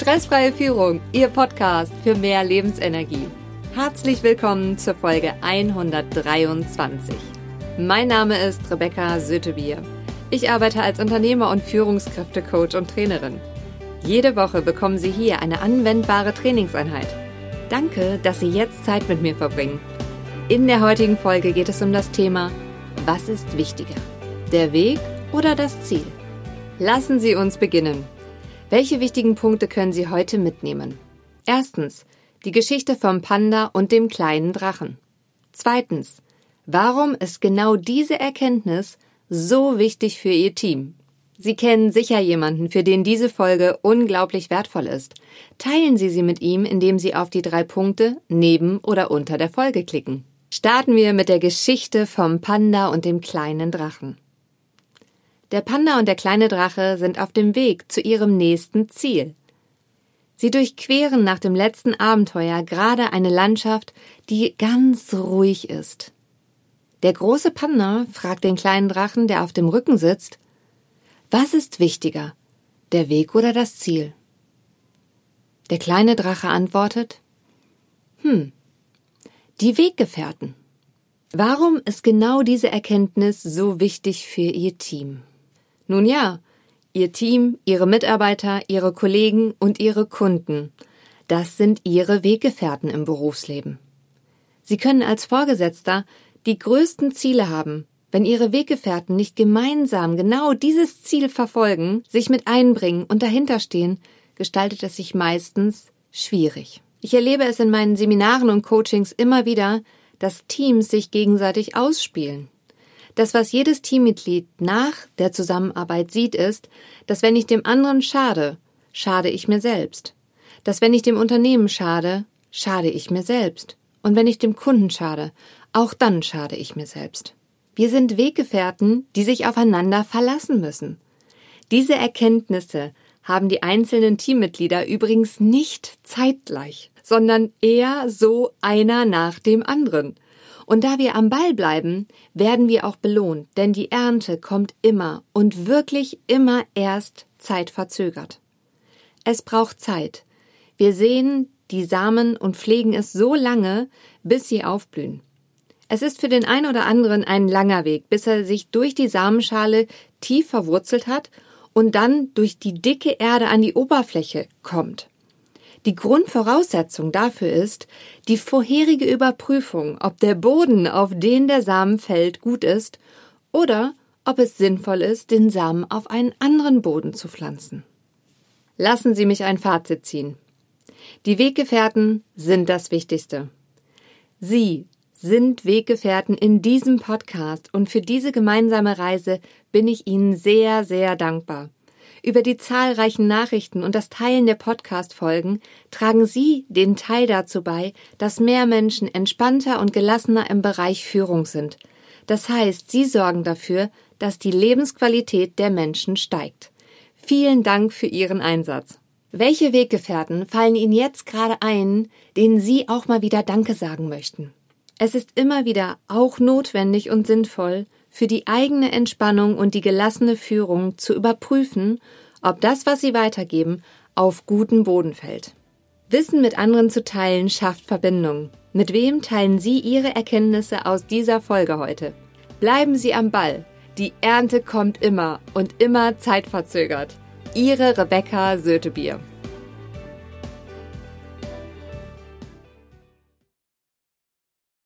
Stressfreie Führung, Ihr Podcast für mehr Lebensenergie. Herzlich willkommen zur Folge 123. Mein Name ist Rebecca Sötebier. Ich arbeite als Unternehmer und Führungskräftecoach und Trainerin. Jede Woche bekommen Sie hier eine anwendbare Trainingseinheit. Danke, dass Sie jetzt Zeit mit mir verbringen. In der heutigen Folge geht es um das Thema Was ist wichtiger? Der Weg oder das Ziel? Lassen Sie uns beginnen. Welche wichtigen Punkte können Sie heute mitnehmen? Erstens, die Geschichte vom Panda und dem kleinen Drachen. Zweitens, warum ist genau diese Erkenntnis so wichtig für Ihr Team? Sie kennen sicher jemanden, für den diese Folge unglaublich wertvoll ist. Teilen Sie sie mit ihm, indem Sie auf die drei Punkte neben oder unter der Folge klicken. Starten wir mit der Geschichte vom Panda und dem kleinen Drachen. Der Panda und der kleine Drache sind auf dem Weg zu ihrem nächsten Ziel. Sie durchqueren nach dem letzten Abenteuer gerade eine Landschaft, die ganz ruhig ist. Der große Panda fragt den kleinen Drachen, der auf dem Rücken sitzt, was ist wichtiger, der Weg oder das Ziel? Der kleine Drache antwortet, hm, die Weggefährten. Warum ist genau diese Erkenntnis so wichtig für Ihr Team? Nun ja, Ihr Team, Ihre Mitarbeiter, Ihre Kollegen und Ihre Kunden, das sind Ihre Weggefährten im Berufsleben. Sie können als Vorgesetzter die größten Ziele haben. Wenn Ihre Weggefährten nicht gemeinsam genau dieses Ziel verfolgen, sich mit einbringen und dahinterstehen, gestaltet es sich meistens schwierig. Ich erlebe es in meinen Seminaren und Coachings immer wieder, dass Teams sich gegenseitig ausspielen. Das, was jedes Teammitglied nach der Zusammenarbeit sieht, ist, dass wenn ich dem anderen schade, schade ich mir selbst. Dass wenn ich dem Unternehmen schade, schade ich mir selbst. Und wenn ich dem Kunden schade, auch dann schade ich mir selbst. Wir sind Weggefährten, die sich aufeinander verlassen müssen. Diese Erkenntnisse haben die einzelnen Teammitglieder übrigens nicht zeitgleich, sondern eher so einer nach dem anderen. Und da wir am Ball bleiben, werden wir auch belohnt, denn die Ernte kommt immer und wirklich immer erst zeitverzögert. Es braucht Zeit. Wir sehen die Samen und pflegen es so lange, bis sie aufblühen. Es ist für den einen oder anderen ein langer Weg, bis er sich durch die Samenschale tief verwurzelt hat und dann durch die dicke Erde an die Oberfläche kommt. Die Grundvoraussetzung dafür ist die vorherige Überprüfung, ob der Boden, auf den der Samen fällt, gut ist oder ob es sinnvoll ist, den Samen auf einen anderen Boden zu pflanzen. Lassen Sie mich ein Fazit ziehen. Die Weggefährten sind das Wichtigste. Sie sind Weggefährten in diesem Podcast und für diese gemeinsame Reise bin ich Ihnen sehr, sehr dankbar. Über die zahlreichen Nachrichten und das Teilen der Podcast-Folgen tragen Sie den Teil dazu bei, dass mehr Menschen entspannter und gelassener im Bereich Führung sind. Das heißt, Sie sorgen dafür, dass die Lebensqualität der Menschen steigt. Vielen Dank für Ihren Einsatz. Welche Weggefährten fallen Ihnen jetzt gerade ein, denen Sie auch mal wieder Danke sagen möchten? Es ist immer wieder auch notwendig und sinnvoll, für die eigene Entspannung und die gelassene Führung zu überprüfen, ob das, was Sie weitergeben, auf guten Boden fällt. Wissen mit anderen zu teilen schafft Verbindung. Mit wem teilen Sie Ihre Erkenntnisse aus dieser Folge heute? Bleiben Sie am Ball. Die Ernte kommt immer und immer zeitverzögert. Ihre Rebecca Sötebier.